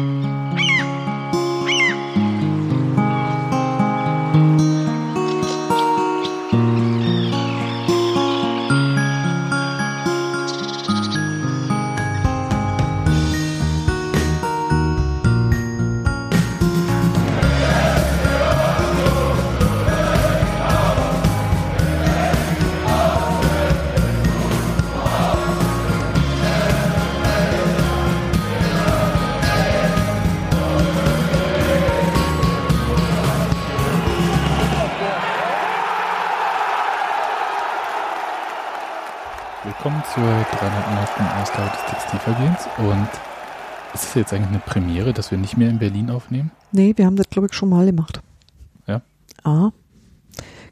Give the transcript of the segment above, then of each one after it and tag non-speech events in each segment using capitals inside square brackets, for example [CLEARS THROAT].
Mm-hmm. Jetzt eigentlich eine Premiere, dass wir nicht mehr in Berlin aufnehmen? Nee, wir haben das, glaube ich, schon mal gemacht. Ja? Ah.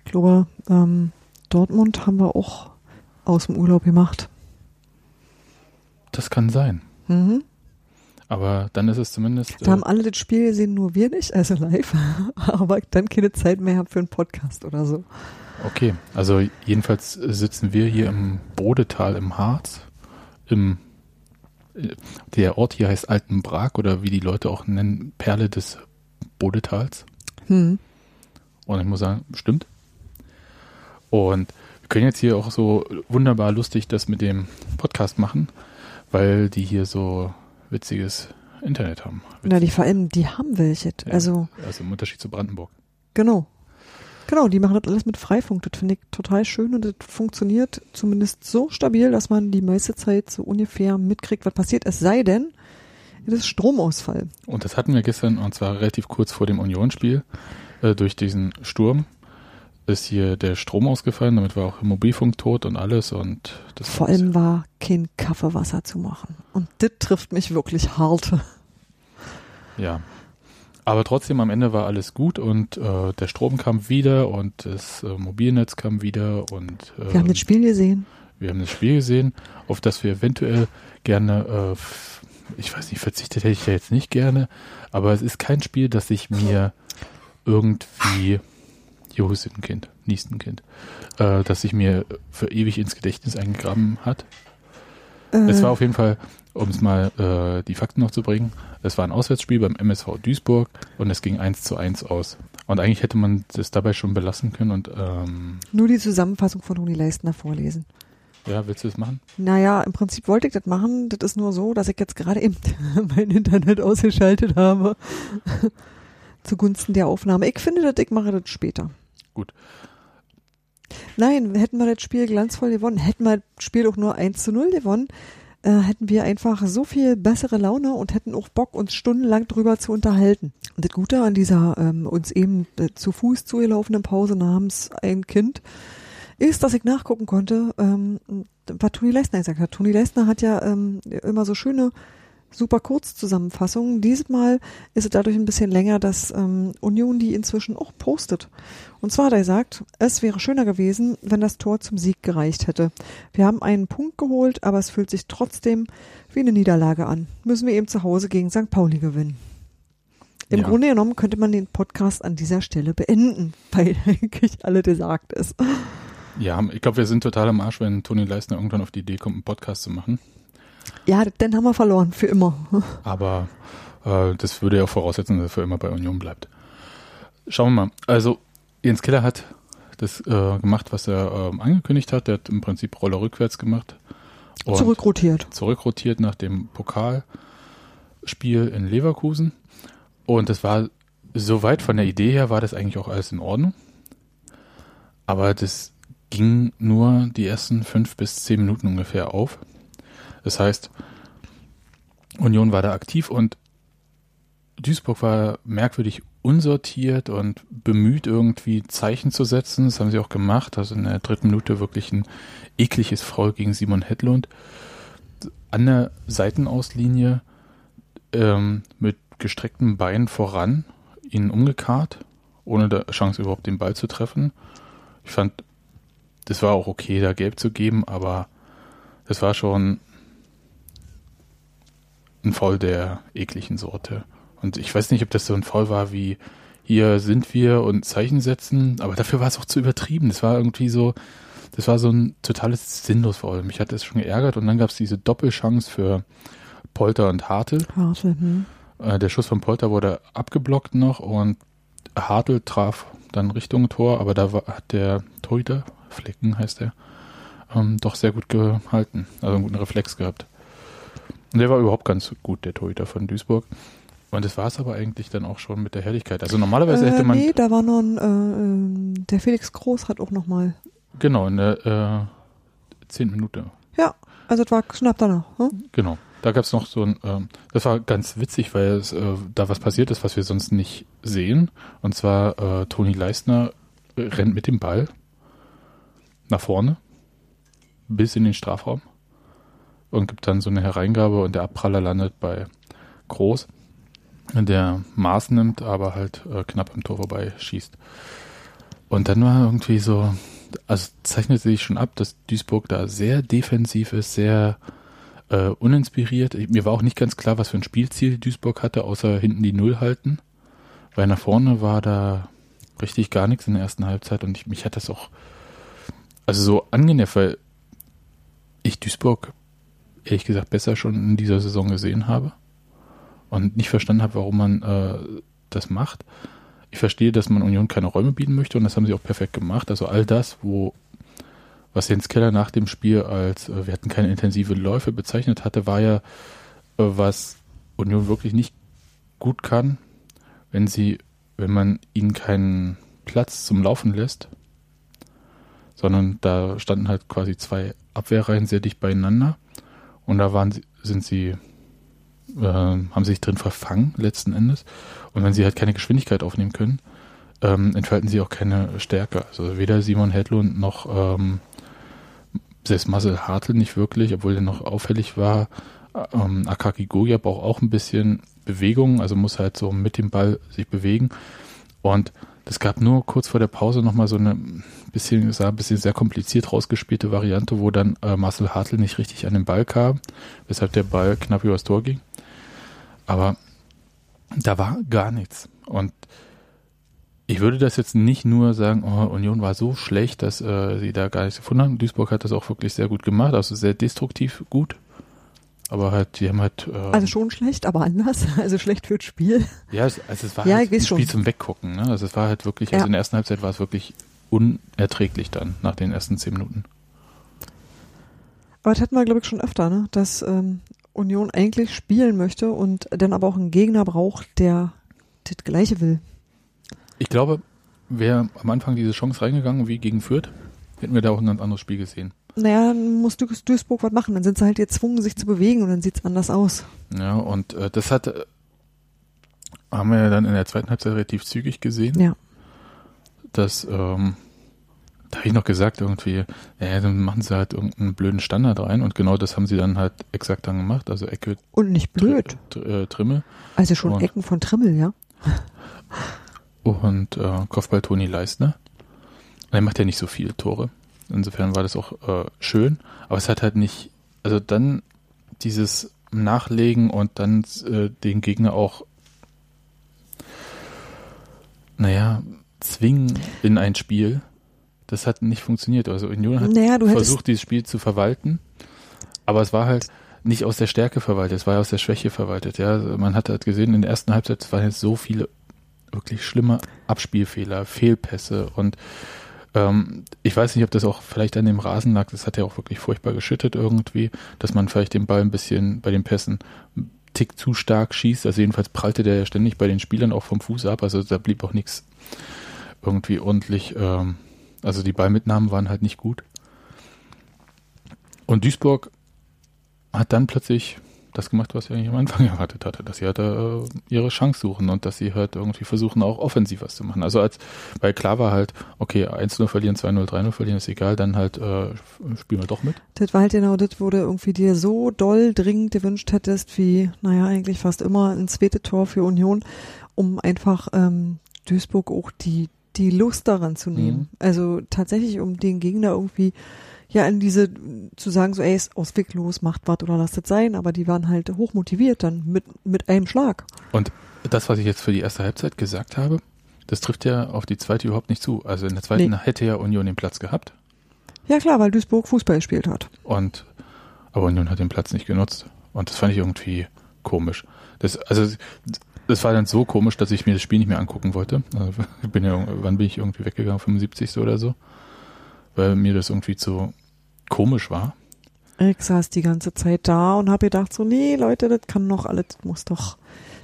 Ich glaube, ähm, Dortmund haben wir auch aus dem Urlaub gemacht. Das kann sein. Mhm. Aber dann ist es zumindest. Da haben alle das Spiel gesehen, nur wir nicht, also live. [LAUGHS] Aber dann keine Zeit mehr für einen Podcast oder so. Okay, also jedenfalls sitzen wir hier im Bodetal im Harz. Im, äh, der Ort hier heißt Altenbrag oder wie die Leute auch nennen, Perle des Bodetals. Hm. Und ich muss sagen, stimmt. Und wir können jetzt hier auch so wunderbar lustig das mit dem Podcast machen, weil die hier so witziges Internet haben. Na, die vor allem, die haben welche. Ja, Also, also im Unterschied zu Brandenburg. genau. Genau, die machen das alles mit Freifunk. Das finde ich total schön und das funktioniert zumindest so stabil, dass man die meiste Zeit so ungefähr mitkriegt, was passiert. Es sei denn, es ist Stromausfall. Und das hatten wir gestern, und zwar relativ kurz vor dem Unionsspiel, äh, durch diesen Sturm ist hier der Strom ausgefallen, damit war auch Mobilfunk tot und alles und das Vor allem war kein Kaffeewasser zu machen. Und das trifft mich wirklich hart. Ja. Aber trotzdem am Ende war alles gut und äh, der Strom kam wieder und das äh, Mobilnetz kam wieder und äh, Wir haben das Spiel gesehen. wir haben das Spiel gesehen, auf das wir eventuell gerne, äh, ich weiß nicht, verzichtet hätte ich ja jetzt nicht gerne, aber es ist kein Spiel, das ich mir irgendwie, jo, ist ein Kind, niest ein Kind, äh, das sich mir für ewig ins Gedächtnis eingegraben hat. Es Äh, war auf jeden Fall, um es mal äh, die Fakten noch zu bringen, es war ein Auswärtsspiel beim MSV Duisburg und es ging 1 zu 1 aus. Und eigentlich hätte man das dabei schon belassen können und ähm, nur die Zusammenfassung von Toni Leistner vorlesen. ja, willst du das machen? Naja, im Prinzip wollte ich das machen. Das ist nur so, dass ich jetzt gerade eben [LAUGHS] mein Internet ausgeschaltet habe. [LAUGHS] Zugunsten der Aufnahme. Ich finde, dass ich mache das später. Gut. Nein, hätten wir das Spiel glanzvoll gewonnen, hätten wir das Spiel auch nur 1 zu 0 gewonnen, äh, hätten wir einfach so viel bessere Laune und hätten auch Bock, uns stundenlang drüber zu unterhalten. Und das Gute an dieser ähm, uns eben äh, zu Fuß zugelaufenen Pause namens ein Kind ist, dass ich nachgucken konnte, ähm, was Toni Leistner gesagt hat. Toni Leistner hat ja ähm, immer so schöne super Kurzzusammenfassungen. Dieses Mal ist es dadurch ein bisschen länger, dass ähm, Union die inzwischen auch postet. Und zwar hat er gesagt, es wäre schöner gewesen, wenn das Tor zum Sieg gereicht hätte. Wir haben einen Punkt geholt, aber es fühlt sich trotzdem wie eine Niederlage an. Müssen wir eben zu Hause gegen St. Pauli gewinnen. Im Ja. Grunde genommen könnte man den Podcast an dieser Stelle beenden, [LAUGHS] weil eigentlich alle gesagt ist. Ja, ich glaube, wir sind total am Arsch, wenn Toni Leistner irgendwann auf die Idee kommt, einen Podcast zu machen. Ja, dann haben wir verloren, für immer. Aber äh, das würde ja voraussetzen, dass er für immer bei Union bleibt. Schauen wir mal. Also, Jens Keller hat das äh, gemacht, was er ähm, angekündigt hat. Der hat im Prinzip Roller rückwärts gemacht. Und Zurückrotiert. zurückrotiert nach dem Pokalspiel in Leverkusen. Und das war soweit von der Idee her, war das eigentlich auch alles in Ordnung. Aber das ging nur die ersten fünf bis zehn Minuten ungefähr auf. Das heißt, Union war da aktiv und Duisburg war merkwürdig unsortiert und bemüht, irgendwie Zeichen zu setzen. Das haben sie auch gemacht. Also in der dritten Minute wirklich ein ekliges Foul gegen Simon Hedlund. An der Seitenauslinie ähm, mit gestreckten Beinen voran, ihn umgekarrt, ohne der Chance überhaupt den Ball zu treffen. Ich fand, das war auch okay, da gelb zu geben, aber das war schon ein Foul der ekligen Sorte. Und ich weiß nicht, ob das so ein Foul war wie hier sind wir und Zeichen setzen, aber dafür war es auch zu übertrieben. Das war irgendwie so, das war so ein totales sinnlos Foul. Mich hat das schon geärgert und dann gab es diese Doppelchance für Polter und Hartl Warte, hm. Äh, der Schuss von Polter wurde abgeblockt noch und Hartl traf dann Richtung Tor, aber da war, hat der Torhüter, Flecken heißt der, ähm, doch sehr gut gehalten, also einen guten Reflex gehabt. Der war überhaupt ganz gut, der Torhüter von Duisburg. Und das war es aber eigentlich dann auch schon mit der Helligkeit. Also normalerweise äh, hätte man. Nee, da war noch ein, äh, der Felix Groß hat auch noch mal. Genau, in der äh, zehn Minute. Ja, also es war knapp danach. Hm? Genau. Da gab es noch so ein, ähm, das war ganz witzig, weil es, äh, da was passiert ist, was wir sonst nicht sehen. Und zwar äh, Toni Leistner rennt mit dem Ball nach vorne bis in den Strafraum und gibt dann so eine Hereingabe und der Abpraller landet bei Groß, der Maß nimmt, aber halt äh, knapp am Tor vorbei schießt. Und dann war irgendwie so, also zeichnet sich schon ab, dass Duisburg da sehr defensiv ist, sehr äh, uninspiriert. Mir war auch nicht ganz klar, was für ein Spielziel Duisburg hatte, außer hinten die Null halten. Weil nach vorne war da richtig gar nichts in der ersten Halbzeit und ich, mich hat das auch also so angenehm, weil ich Duisburg ehrlich gesagt besser schon in dieser Saison gesehen habe und nicht verstanden habe, warum man äh, das macht. Ich verstehe, dass man Union keine Räume bieten möchte und das haben sie auch perfekt gemacht. Also all das, wo was Jens Keller nach dem Spiel als äh, wir hatten keine intensive Läufe bezeichnet hatte, war ja, äh, was Union wirklich nicht gut kann, wenn sie, wenn man ihnen keinen Platz zum Laufen lässt, sondern da standen halt quasi zwei Abwehrreihen sehr dicht beieinander und da waren sie, sind sie, äh, haben sich drin verfangen letzten Endes und wenn sie halt keine Geschwindigkeit aufnehmen können, ähm, entfalten sie auch keine Stärke. Also weder Simon Hedlund noch ähm, selbst Marcel Hartl nicht wirklich, obwohl der noch auffällig war. Ähm, Akaki Goya braucht auch ein bisschen Bewegung, also muss halt so mit dem Ball sich bewegen. Und es gab nur kurz vor der Pause nochmal so eine bisschen, sah ein bisschen sehr kompliziert rausgespielte Variante, wo dann äh, Marcel Hartl nicht richtig an den Ball kam, weshalb der Ball knapp übers Tor ging. Aber da war gar nichts. Und ich würde das jetzt nicht nur sagen, oh, Union war so schlecht, dass äh, sie da gar nichts gefunden haben. Duisburg hat das auch wirklich sehr gut gemacht, also sehr destruktiv gut. Aber halt, die haben halt. Äh, also schon schlecht, aber anders. [LAUGHS] Also schlecht fürs Spiel. Ja, es, also es war ja, halt ein Spiel schon. zum Weggucken. Ne? Also es war halt wirklich, Ja. also in der ersten Halbzeit war es wirklich unerträglich dann, nach den ersten zehn Minuten. Aber das hatten wir, glaube ich, schon öfter, ne? dass ähm, Union eigentlich spielen möchte und dann aber auch einen Gegner braucht, der das Gleiche will. Ich glaube, wäre am Anfang diese Chance reingegangen wie gegen Fürth, hätten wir da auch ein ganz anderes Spiel gesehen. Naja, dann muss Duis- Duisburg was machen. Dann sind sie halt gezwungen, sich zu bewegen und dann sieht's anders aus. Ja, und äh, das hat, äh, haben wir ja dann in der zweiten Halbzeit relativ zügig gesehen. Ja. Dass, ähm, da habe ich noch gesagt, irgendwie, ja, dann machen sie halt irgendeinen blöden Standard rein und genau das haben sie dann halt exakt dann gemacht, also Ecke Und nicht blöd. Tr äh, Trimmel Also schon Und- Ecken von Trimmel, ja. und äh, Kopfball Toni Leistner. Und er macht ja nicht so viele Tore. Insofern war das auch äh, schön, aber es hat halt nicht, also dann dieses Nachlegen und dann äh, den Gegner auch, naja, zwingen in ein Spiel, das hat nicht funktioniert. Also Union hat Naja, versucht, dieses Spiel zu verwalten, aber es war halt nicht aus der Stärke verwaltet, es war aus der Schwäche verwaltet. Ja, Also man hat halt gesehen, in der ersten Halbzeit waren jetzt so viele wirklich schlimme Abspielfehler, Fehlpässe und ähm, ich weiß nicht, ob das auch vielleicht an dem Rasen lag. Das hat ja auch wirklich furchtbar geschüttet irgendwie, dass man vielleicht den Ball ein bisschen bei den Pässen einen Tick zu stark schießt. Also jedenfalls prallte der ja ständig bei den Spielern auch vom Fuß ab. Also da blieb auch nichts irgendwie ordentlich. Ähm, also die Ballmitnahmen waren halt nicht gut. Und Duisburg hat dann plötzlich das gemacht, was ich eigentlich am Anfang [LAUGHS] erwartet hatte, dass sie halt äh, ihre Chance suchen und dass sie halt irgendwie versuchen, auch offensiv was zu machen. Also als, weil klar war halt, okay, 1-0 verlieren, 2-0, 3-0 verlieren, ist egal, dann halt äh, spielen wir doch mit. das war halt genau das, wo du irgendwie dir so doll dringend gewünscht hättest, wie, naja, eigentlich fast immer ein zweites Tor für Union, um einfach ähm, Duisburg auch die, die Lust daran zu nehmen. Mhm. Also tatsächlich, um den Gegner irgendwie ja in diese, zu sagen, so, ey, ist ausweglos, macht was oder lasst es sein, aber die waren halt hoch motiviert dann mit, mit einem Schlag. Und das, was ich jetzt für die erste Halbzeit gesagt habe, das trifft ja auf die zweite überhaupt nicht zu. Also in der zweiten Nee. hätte ja Union den Platz gehabt Ja klar, weil Duisburg Fußball gespielt hat. und aber Union hat den Platz nicht genutzt. Und das fand ich irgendwie komisch. Das, also, das war dann so komisch, dass ich mir das Spiel nicht mehr angucken wollte. Also, ich bin ja, wann bin ich irgendwie weggegangen? 75. oder so? Weil mir das irgendwie zu komisch war. Ich saß die ganze Zeit da und habe gedacht so, nee, Leute, das kann noch alles, das muss doch,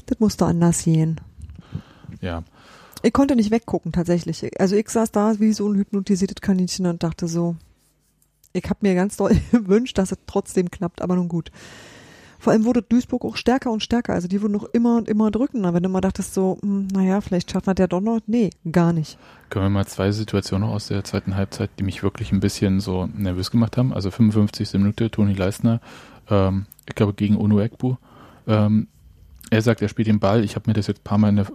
das muss doch anders gehen. Ja. Ich konnte nicht weggucken, tatsächlich. Also ich saß da wie so ein hypnotisiertes Kaninchen und dachte so, ich habe mir ganz doll [LAUGHS] gewünscht, dass es trotzdem klappt, aber nun gut. Vor allem wurde Duisburg auch stärker und stärker. Also die wurden noch immer und immer drückender. Wenn du mal dachtest so, hm, naja, vielleicht schafft man der doch noch. Nee, gar nicht. Können wir mal zwei Situationen aus der zweiten Halbzeit, die mich wirklich ein bisschen so nervös gemacht haben. Also 55. Minute, Toni Leistner, ähm, ich glaube gegen Ono Ekbu. Ähm, er sagt, er spielt den Ball. Ich habe mir das jetzt ein paar Mal in der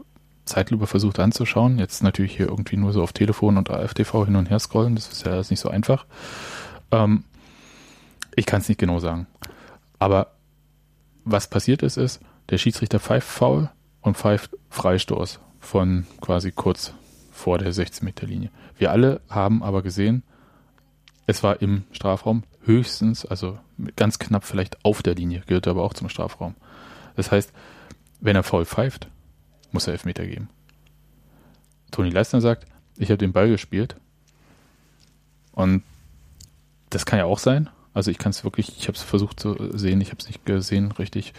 Zeitlupe versucht anzuschauen. Jetzt natürlich hier irgendwie nur so auf Telefon und AFTV hin und her scrollen. Das ist ja alles nicht so einfach. Ähm, ich kann es nicht genau sagen. Aber was passiert ist, ist, der Schiedsrichter pfeift faul und pfeift Freistoß von quasi kurz vor der 16-Meter-Linie. Wir alle haben aber gesehen, es war im Strafraum höchstens, also ganz knapp vielleicht auf der Linie, gehört aber auch zum Strafraum. Das heißt, wenn er faul pfeift, muss er Elfmeter geben. Toni Leistner sagt, ich habe den Ball gespielt und das kann ja auch sein, also ich kann es wirklich, ich habe es versucht zu sehen, ich habe es nicht gesehen richtig.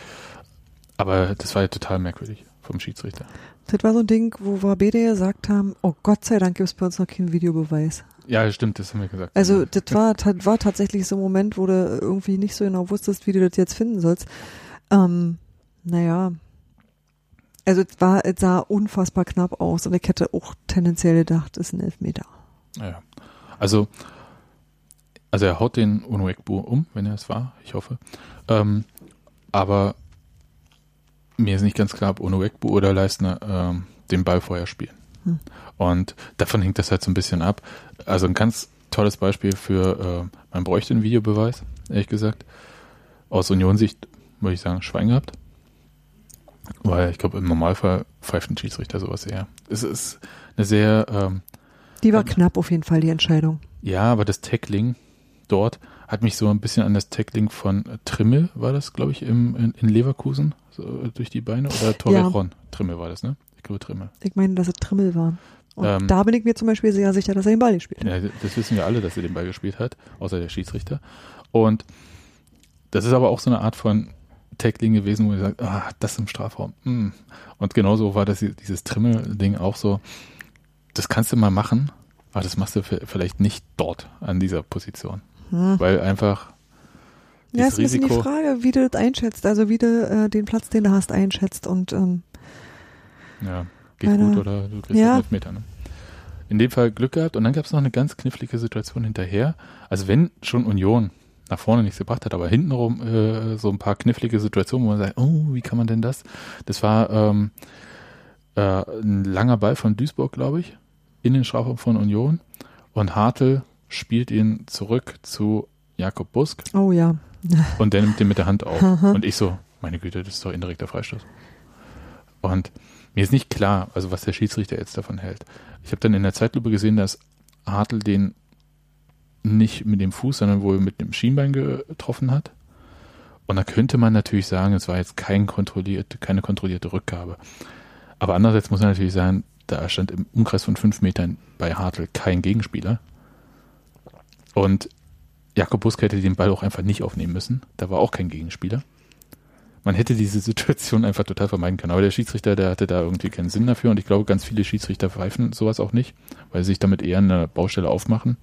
Aber das war ja total merkwürdig vom Schiedsrichter. Das war so ein Ding, wo wir beide gesagt haben, oh Gott sei Dank gibt es bei uns noch keinen Videobeweis. Ja, stimmt, das haben wir gesagt. Also das war, das war tatsächlich so ein Moment, wo du irgendwie nicht so genau wusstest, wie du das jetzt finden sollst. Ähm, naja, also es war, es sah unfassbar knapp aus und ich hätte auch tendenziell gedacht, es ist ein Elfmeter. Ja, also also er haut den Unuekbu um, wenn er es war, ich hoffe. Ähm, aber mir ist nicht ganz klar, ob Unuekbu oder Leistner ähm, den Ball vorher spielen. Hm. Und davon hängt das halt so ein bisschen ab. Also ein ganz tolles Beispiel für, äh, man bräuchte einen Videobeweis, ehrlich gesagt. Aus Union-Sicht würde ich sagen, Schwein gehabt. Weil ich glaube, im Normalfall pfeift ein Schiedsrichter sowas eher. Es ist eine sehr. Ähm, die war äh, knapp auf jeden Fall, die Entscheidung. Ja, aber das Tackling dort hat mich so ein bisschen an das Tackling von Trimmel, war das, glaube ich, im, in, in Leverkusen, so durch die Beine, oder Torrejon? Ja. Trimmel war das, ne? Ich glaube Trimmel. Ich meine, dass es Trimmel war. Und ähm, da bin ich mir zum Beispiel sehr sicher, dass er den Ball gespielt hat. Ja, das wissen wir alle, dass er den Ball gespielt hat, außer der Schiedsrichter. Und das ist aber auch so eine Art von Tackling gewesen, wo er sagt, ah, das im Strafraum. Mm. Und genauso war das dieses Trimmel-Ding auch so, das kannst du mal machen, aber das machst du vielleicht nicht dort an dieser Position. Hm. Weil einfach. Ja, ist ein bisschen die Frage, wie du das einschätzt, also wie du äh, den Platz, den du hast, einschätzt und ähm, ja, geht gut oder du kriegst ja. Meter. Ne? In dem Fall Glück gehabt und dann gab es noch eine ganz knifflige Situation hinterher. Also wenn schon Union nach vorne nichts gebracht hat, aber hintenrum äh, so ein paar knifflige Situationen, wo man sagt, oh, wie kann man denn das? Das war ähm, äh, ein langer Ball von Duisburg, glaube ich, in den Strafraum von Union und Hartl spielt ihn zurück zu Jakob Busk. Oh ja. und der nimmt den mit der Hand auf. und ich so, meine Güte, das ist doch indirekter Freistoß. Und mir ist nicht klar, also was der Schiedsrichter jetzt davon hält. Ich habe dann in der Zeitlupe gesehen, dass Hartl den nicht mit dem Fuß, sondern wohl mit dem Schienbein getroffen hat. Und da könnte man natürlich sagen, es war jetzt kein kontrollierte, keine kontrollierte Rückgabe. Aber andererseits muss man natürlich sagen, da stand im Umkreis von fünf Metern bei Hartl kein Gegenspieler. Und Jakob Busk hätte den Ball auch einfach nicht aufnehmen müssen. Da war auch kein Gegenspieler. Man hätte diese [LAUGHS] Situation einfach total vermeiden können. Aber der Schiedsrichter, der hatte da irgendwie keinen Sinn dafür. Und ich glaube, ganz viele Schiedsrichter pfeifen sowas auch nicht, weil sie sich damit eher eine Baustelle aufmachen,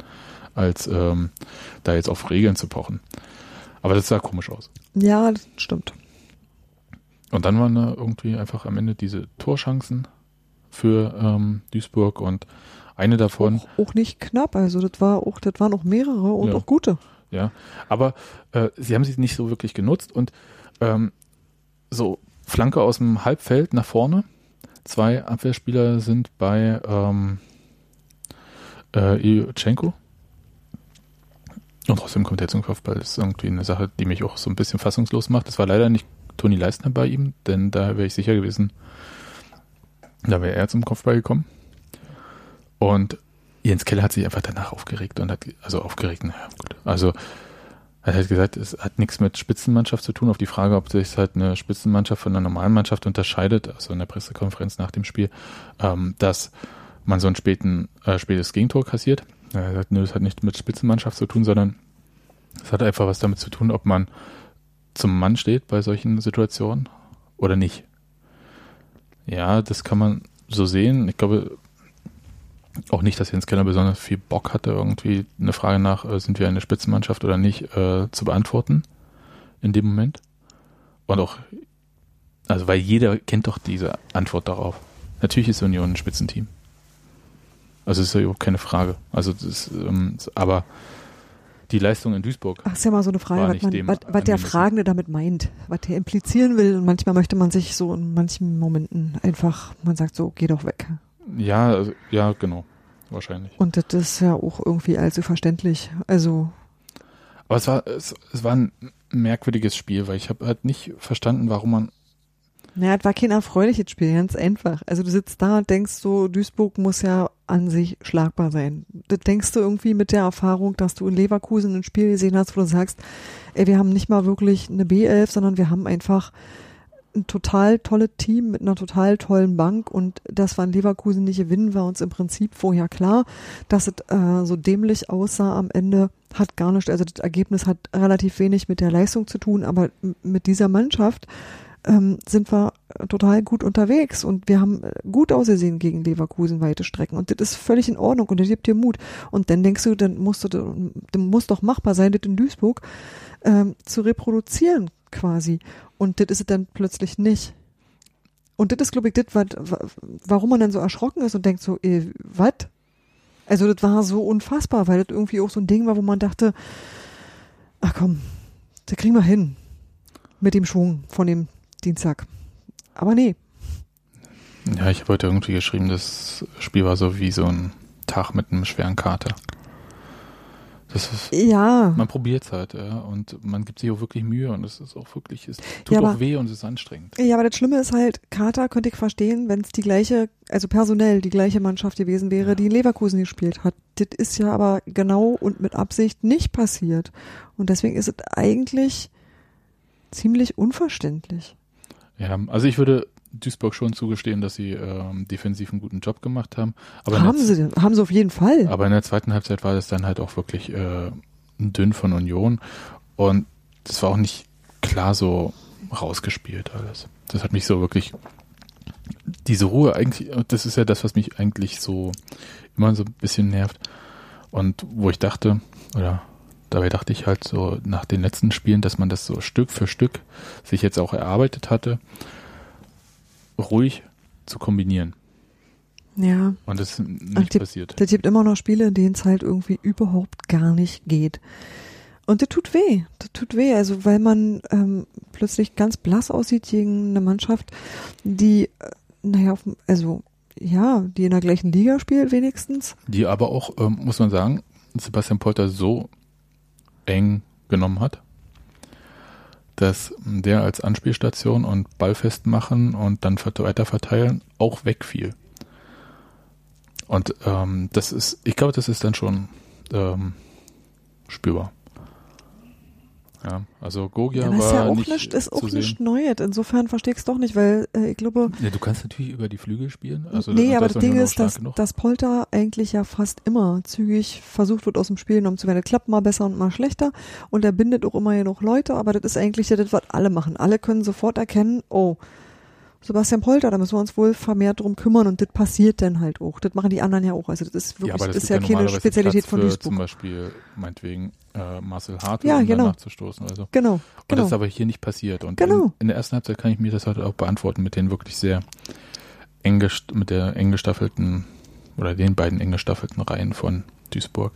als ähm, da jetzt auf Regeln zu pochen. Aber das sah komisch aus. Ja, das stimmt. Und dann waren da irgendwie einfach am Ende diese Torchancen für ähm, Duisburg und eine davon. Auch, auch, nicht knapp, also das war auch, das waren auch mehrere und ja. auch gute. Ja, aber äh, sie haben sie nicht so wirklich genutzt und ähm, so Flanke aus dem Halbfeld nach vorne. Zwei Abwehrspieler sind bei ähm, äh, Iuchenko. Und trotzdem kommt er zum Kopfball. Das ist irgendwie eine Sache, die mich auch so ein bisschen fassungslos macht. Das war leider nicht Toni Leistner bei ihm, denn da wäre ich sicher gewesen, da wäre er zum Kopfball gekommen. Und Jens Keller hat sich einfach danach aufgeregt und hat, also aufgeregt, naja, gut. Also Er hat gesagt, es hat nichts mit Spitzenmannschaft zu tun. Auf die Frage, ob sich halt eine Spitzenmannschaft von einer normalen Mannschaft unterscheidet, also in der Pressekonferenz nach dem Spiel, ähm, dass man so ein späten, äh, spätes Gegentor kassiert. Er hat gesagt, nö, das hat nicht mit Spitzenmannschaft zu tun, sondern es hat einfach was damit zu tun, ob man zum Mann steht bei solchen Situationen oder nicht. Ja, das kann man so sehen. Ich glaube auch nicht, dass Jens Keller besonders viel Bock hatte, irgendwie eine Frage nach, äh, sind wir eine Spitzenmannschaft oder nicht, äh, zu beantworten in dem Moment. Und auch, also weil jeder kennt doch diese Antwort darauf. Natürlich ist Union ein Spitzenteam. Also ist ja überhaupt keine Frage. Also das, ähm, aber die Leistung in Duisburg. Ach, ist ja mal so eine Frage, was, man, was, was der Fragende damit meint, was der implizieren will. Und manchmal möchte man sich so in manchen Momenten einfach, man sagt so, geh doch weg. Ja, also, ja, genau. Wahrscheinlich. Und das ist ja auch irgendwie allzu verständlich. Also. Aber es war, es, es war ein merkwürdiges Spiel, weil ich habe halt nicht verstanden, warum man naja, es war kein erfreuliches Spiel, ganz einfach. Also du sitzt da und denkst so, Duisburg muss ja an sich schlagbar sein. Das denkst du irgendwie mit der Erfahrung, dass du in Leverkusen ein Spiel gesehen hast, wo du sagst, ey, wir haben nicht mal wirklich eine B11, sondern wir haben einfach ein total tolles Team mit einer total tollen Bank und dass wir in Leverkusen nicht gewinnen, war uns im Prinzip vorher klar. Dass es äh, so dämlich aussah am Ende, hat gar nicht, also das Ergebnis hat relativ wenig mit der Leistung zu tun, aber mit dieser Mannschaft ähm, sind wir total gut unterwegs und wir haben gut ausgesehen gegen Leverkusen weite Strecken und das ist völlig in Ordnung und das gibt dir Mut und dann denkst du, dann musst du, dann muss doch machbar sein, das in Duisburg ähm, zu reproduzieren quasi und das ist es dann plötzlich nicht. Und das ist, glaube ich, das, warum man dann so erschrocken ist und denkt so, eh, was? Also das war so unfassbar, weil das irgendwie auch so ein Ding war, wo man dachte, ach komm, da kriegen wir hin mit dem Schwung von dem Dienstag. Aber nee. Ja, ich habe heute irgendwie geschrieben, das Spiel war so wie so ein Tag mit einem schweren Kater. Das ist, ja. Man probiert es halt, ja, und man gibt sich auch wirklich Mühe und es ist auch wirklich, es tut ja, aber, auch weh und es ist anstrengend. Ja, aber das Schlimme ist halt, Kater könnte ich verstehen, wenn es die gleiche, also personell die gleiche Mannschaft gewesen wäre, ja. die in Leverkusen gespielt hat. Das ist ja aber genau und mit Absicht nicht passiert. Und deswegen ist es eigentlich ziemlich unverständlich. Ja, also ich würde Duisburg schon zugestehen, dass sie ähm, defensiv einen guten Job gemacht haben. Aber haben sie, haben sie auf jeden Fall. Aber in der zweiten Halbzeit war das dann halt auch wirklich äh, dünn von Union und das war auch nicht klar so rausgespielt alles. Das hat mich so wirklich diese Ruhe eigentlich, das ist ja das, was mich eigentlich so immer so ein bisschen nervt und wo ich dachte, oder dabei dachte ich halt so nach den letzten Spielen, dass man das so Stück für Stück sich jetzt auch erarbeitet hatte, ruhig zu kombinieren. Ja. Und das ist nicht die, passiert. Es gibt immer noch Spiele, in denen es halt irgendwie überhaupt gar nicht geht. Und das tut weh. Das tut weh. Also, weil man ähm, plötzlich ganz blass aussieht gegen eine Mannschaft, die, äh, naja, also, ja, die in der gleichen Liga spielt wenigstens. Die aber auch, ähm, muss man sagen, Sebastian Polter so eng genommen hat, dass der als Anspielstation und Ball festmachen und dann weiter verteilen auch wegfiel. Und ähm, das ist, ich glaube, das ist dann schon ähm, spürbar. Ja, also Gogia ja, war ist ja auch nicht, nicht ist auch nicht Neues. Insofern verstehe ich es doch nicht, weil äh, ich glaube. Ja, du kannst natürlich über die Flügel spielen. Also nee, aber das Ding ist, dass, dass Polter eigentlich ja fast immer zügig versucht wird, aus dem Spiel genommen zu werden. Das klappt mal besser und mal schlechter und er bindet auch immer genug Leute, aber das ist eigentlich ja das, was alle machen. Alle können sofort erkennen, oh, Sebastian Polter, da müssen wir uns wohl vermehrt drum kümmern und das passiert dann halt auch. Das machen die anderen ja auch. Also das ist wirklich, ja, das, das ist ja keine Spezialität von Duisburg. Zum Beispiel meinetwegen äh, Marcel Hart ja, um genau. nachzustoßen. Also. Genau. Und genau. das ist aber hier nicht passiert. Und genau. in, in, der ersten Halbzeit kann ich mir das heute auch beantworten mit den wirklich sehr eng mit der eng gestaffelten oder den beiden eng gestaffelten Reihen von Duisburg.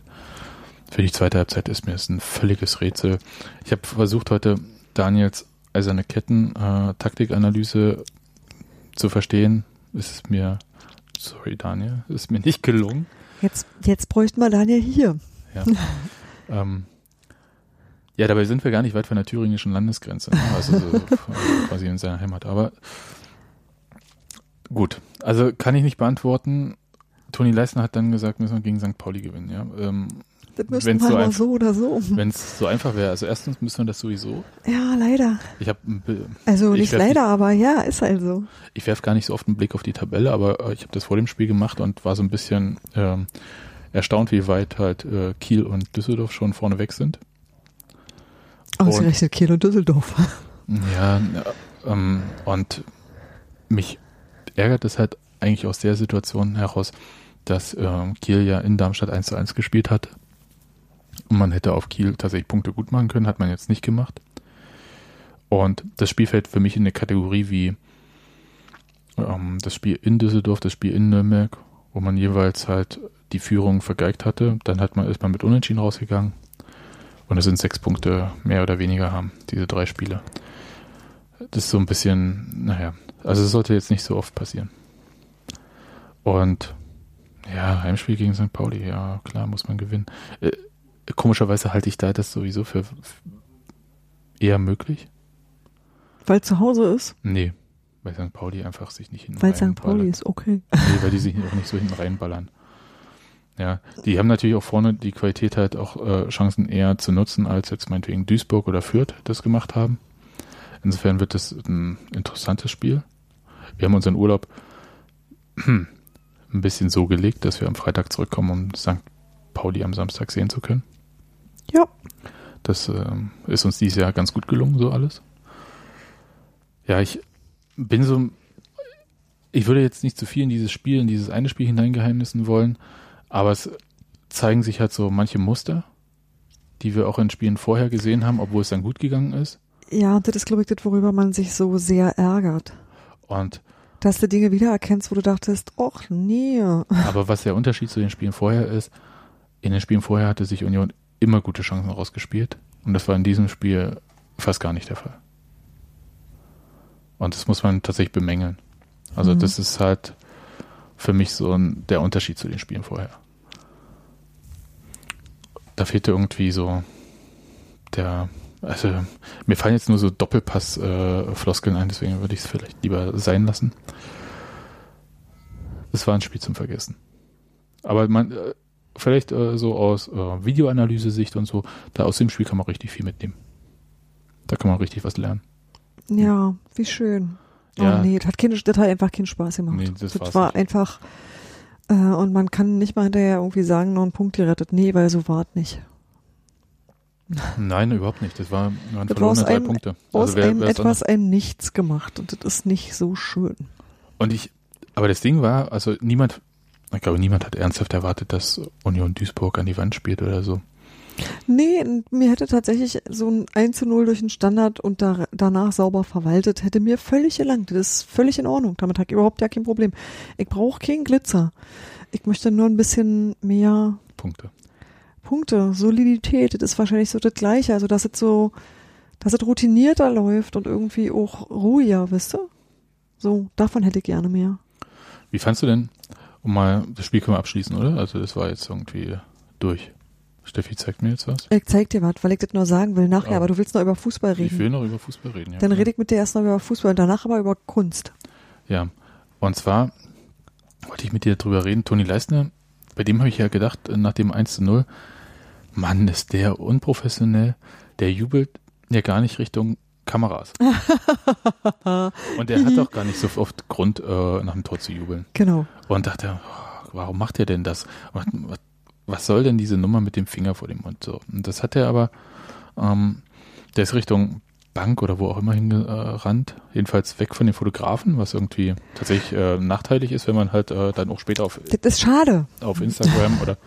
Für die zweite Halbzeit ist mir das ein völliges Rätsel. Ich habe versucht heute Daniels eiserne Ketten äh, Taktikanalyse zu verstehen. Ist es mir, sorry Daniel, ist mir nicht gelungen. Jetzt, jetzt bräuchten wir Daniel hier. Ja. [LAUGHS] ähm, ja, dabei sind wir gar nicht weit von der thüringischen Landesgrenze, ne? also so [LAUGHS] quasi in seiner Heimat. Aber gut, also kann ich nicht beantworten. Toni Leisner hat dann gesagt, müssen wir gegen St. Pauli gewinnen. Ja, ähm, Das müssen wir so mal so oder so. Wenn es so einfach wäre. Also erstens müssen wir das sowieso. Ja, leider. Ich habe Also Ich nicht leider, aber ja, ist halt so. ich werf gar nicht so oft einen Blick auf die Tabelle, aber äh, ich habe das vor dem Spiel gemacht und war so ein bisschen ähm, erstaunt, wie weit halt äh, Kiel und Düsseldorf schon vorne weg sind. Ausgerechnet Kiel und Düsseldorf. Ja, ähm, und mich ärgert es halt eigentlich aus der Situation heraus, dass ähm, Kiel ja in Darmstadt 1 zu 1 gespielt hat. Und man hätte auf Kiel tatsächlich Punkte gut machen können, hat man jetzt nicht gemacht. Und das Spiel fällt für mich in eine Kategorie wie ähm, das Spiel in Düsseldorf, das Spiel in Nürnberg, wo man jeweils halt die Führung vergeigt hatte. Dann hat man, ist man mit Unentschieden rausgegangen. Und es sind sechs Punkte mehr oder weniger haben, diese drei Spiele. Das ist so ein bisschen, naja, also es sollte jetzt nicht so oft passieren. Und ja, Heimspiel gegen St. Pauli, ja, klar, muss man gewinnen. Äh, komischerweise halte ich da das sowieso für eher möglich. Weil zu Hause ist. Nee, weil St. Pauli einfach sich nicht hinten Weil St. Pauli ist, okay. Nee, weil die sich auch nicht so hinten reinballern. Ja, die haben natürlich auch vorne die Qualität halt auch äh, Chancen eher zu nutzen, als jetzt meinetwegen Duisburg oder Fürth das gemacht haben. Insofern wird das ein interessantes Spiel. Wir haben unseren Urlaub [CLEARS THROAT] ein bisschen so gelegt, dass wir am Freitag zurückkommen, um St. Pauli am Samstag sehen zu können. Ja. Das ähm, ist uns dieses Jahr ganz gut gelungen, so alles. Ja, ich bin so, ich würde jetzt nicht zu viel in dieses Spiel, in dieses eine Spiel hineingeheimnissen wollen, aber es zeigen sich halt so manche Muster, die wir auch in Spielen vorher gesehen haben, obwohl es dann gut gegangen ist. Ja, das ist, glaube ich, das, worüber man sich so sehr ärgert. Und Dass du Dinge wiedererkennst, wo du dachtest, och nee. aber was der Unterschied zu den Spielen vorher ist, in den Spielen vorher hatte sich Union immer gute Chancen rausgespielt und das war in diesem Spiel fast gar nicht der Fall. Und das muss man tatsächlich bemängeln. Also Mhm. das ist halt für mich so ein, der Unterschied zu den Spielen vorher. Da fehlte irgendwie so der, also mir fallen jetzt nur so Doppelpass-Floskeln ein, deswegen würde ich es vielleicht lieber sein lassen. Es war ein Spiel zum Vergessen. Aber man, äh, vielleicht äh, so aus äh, Videoanalyse-Sicht und so, da aus dem Spiel kann man richtig viel mitnehmen. Da kann man richtig was lernen. Ja, wie schön. Ja. Oh nee, das hat, kein, das hat einfach keinen Spaß gemacht. Nee, das war's war nicht. einfach, äh, und man kann nicht mal hinterher irgendwie sagen, noch einen Punkt gerettet. Nee, weil so war es nicht. Nein, überhaupt nicht. Das war, waren Das war aus verlorene drei einem- Punkte. Aus Also wer, einem etwas ein Nichts gemacht und das ist nicht so schön. Und ich, aber das Ding war, also niemand, ich glaube, niemand hat ernsthaft erwartet, dass Union Duisburg an die Wand spielt oder so. Nee, mir hätte tatsächlich so ein 1 zu 0 durch den Standard und da, danach sauber verwaltet, hätte mir völlig gelangt. Das ist völlig in Ordnung. Damit habe ich überhaupt ja kein Problem. Ich brauche keinen Glitzer. Ich möchte nur ein bisschen mehr Punkte. Punkte, Solidität. Das ist wahrscheinlich so das Gleiche. Also, dass es so, dass es routinierter läuft und irgendwie auch ruhiger, wisst ihr? So, davon hätte ich gerne mehr. Wie fandst du denn, um mal, das Spiel können wir abschließen, oder? Also das war jetzt irgendwie durch. Steffi zeigt mir jetzt was. Ich zeig dir was, weil ich das nur sagen will nachher, Ja. aber du willst noch über Fußball Ich reden. will noch über Fußball reden, ja. Dann rede ich mit dir erst noch über Fußball und danach aber über Kunst. Ja, und zwar wollte ich mit dir drüber reden. Toni Leistner, bei dem habe ich ja gedacht, äh, nach dem 1 zu 0, Mann, ist der unprofessionell. Der jubelt ja gar nicht Richtung Kameras. [LAUGHS] und der hat auch gar nicht so oft Grund, äh, nach dem Tor zu jubeln. Genau. Und dachte, oh, warum macht er denn das? Was, was, was soll denn diese Nummer mit dem Finger vor dem Mund? So. Und das hat er aber, ähm, der ist Richtung Bank oder wo auch immer hingerannt, jedenfalls weg von den Fotografen, was irgendwie tatsächlich äh, nachteilig ist, wenn man halt äh, dann auch später auf, Das ist schade. auf Instagram oder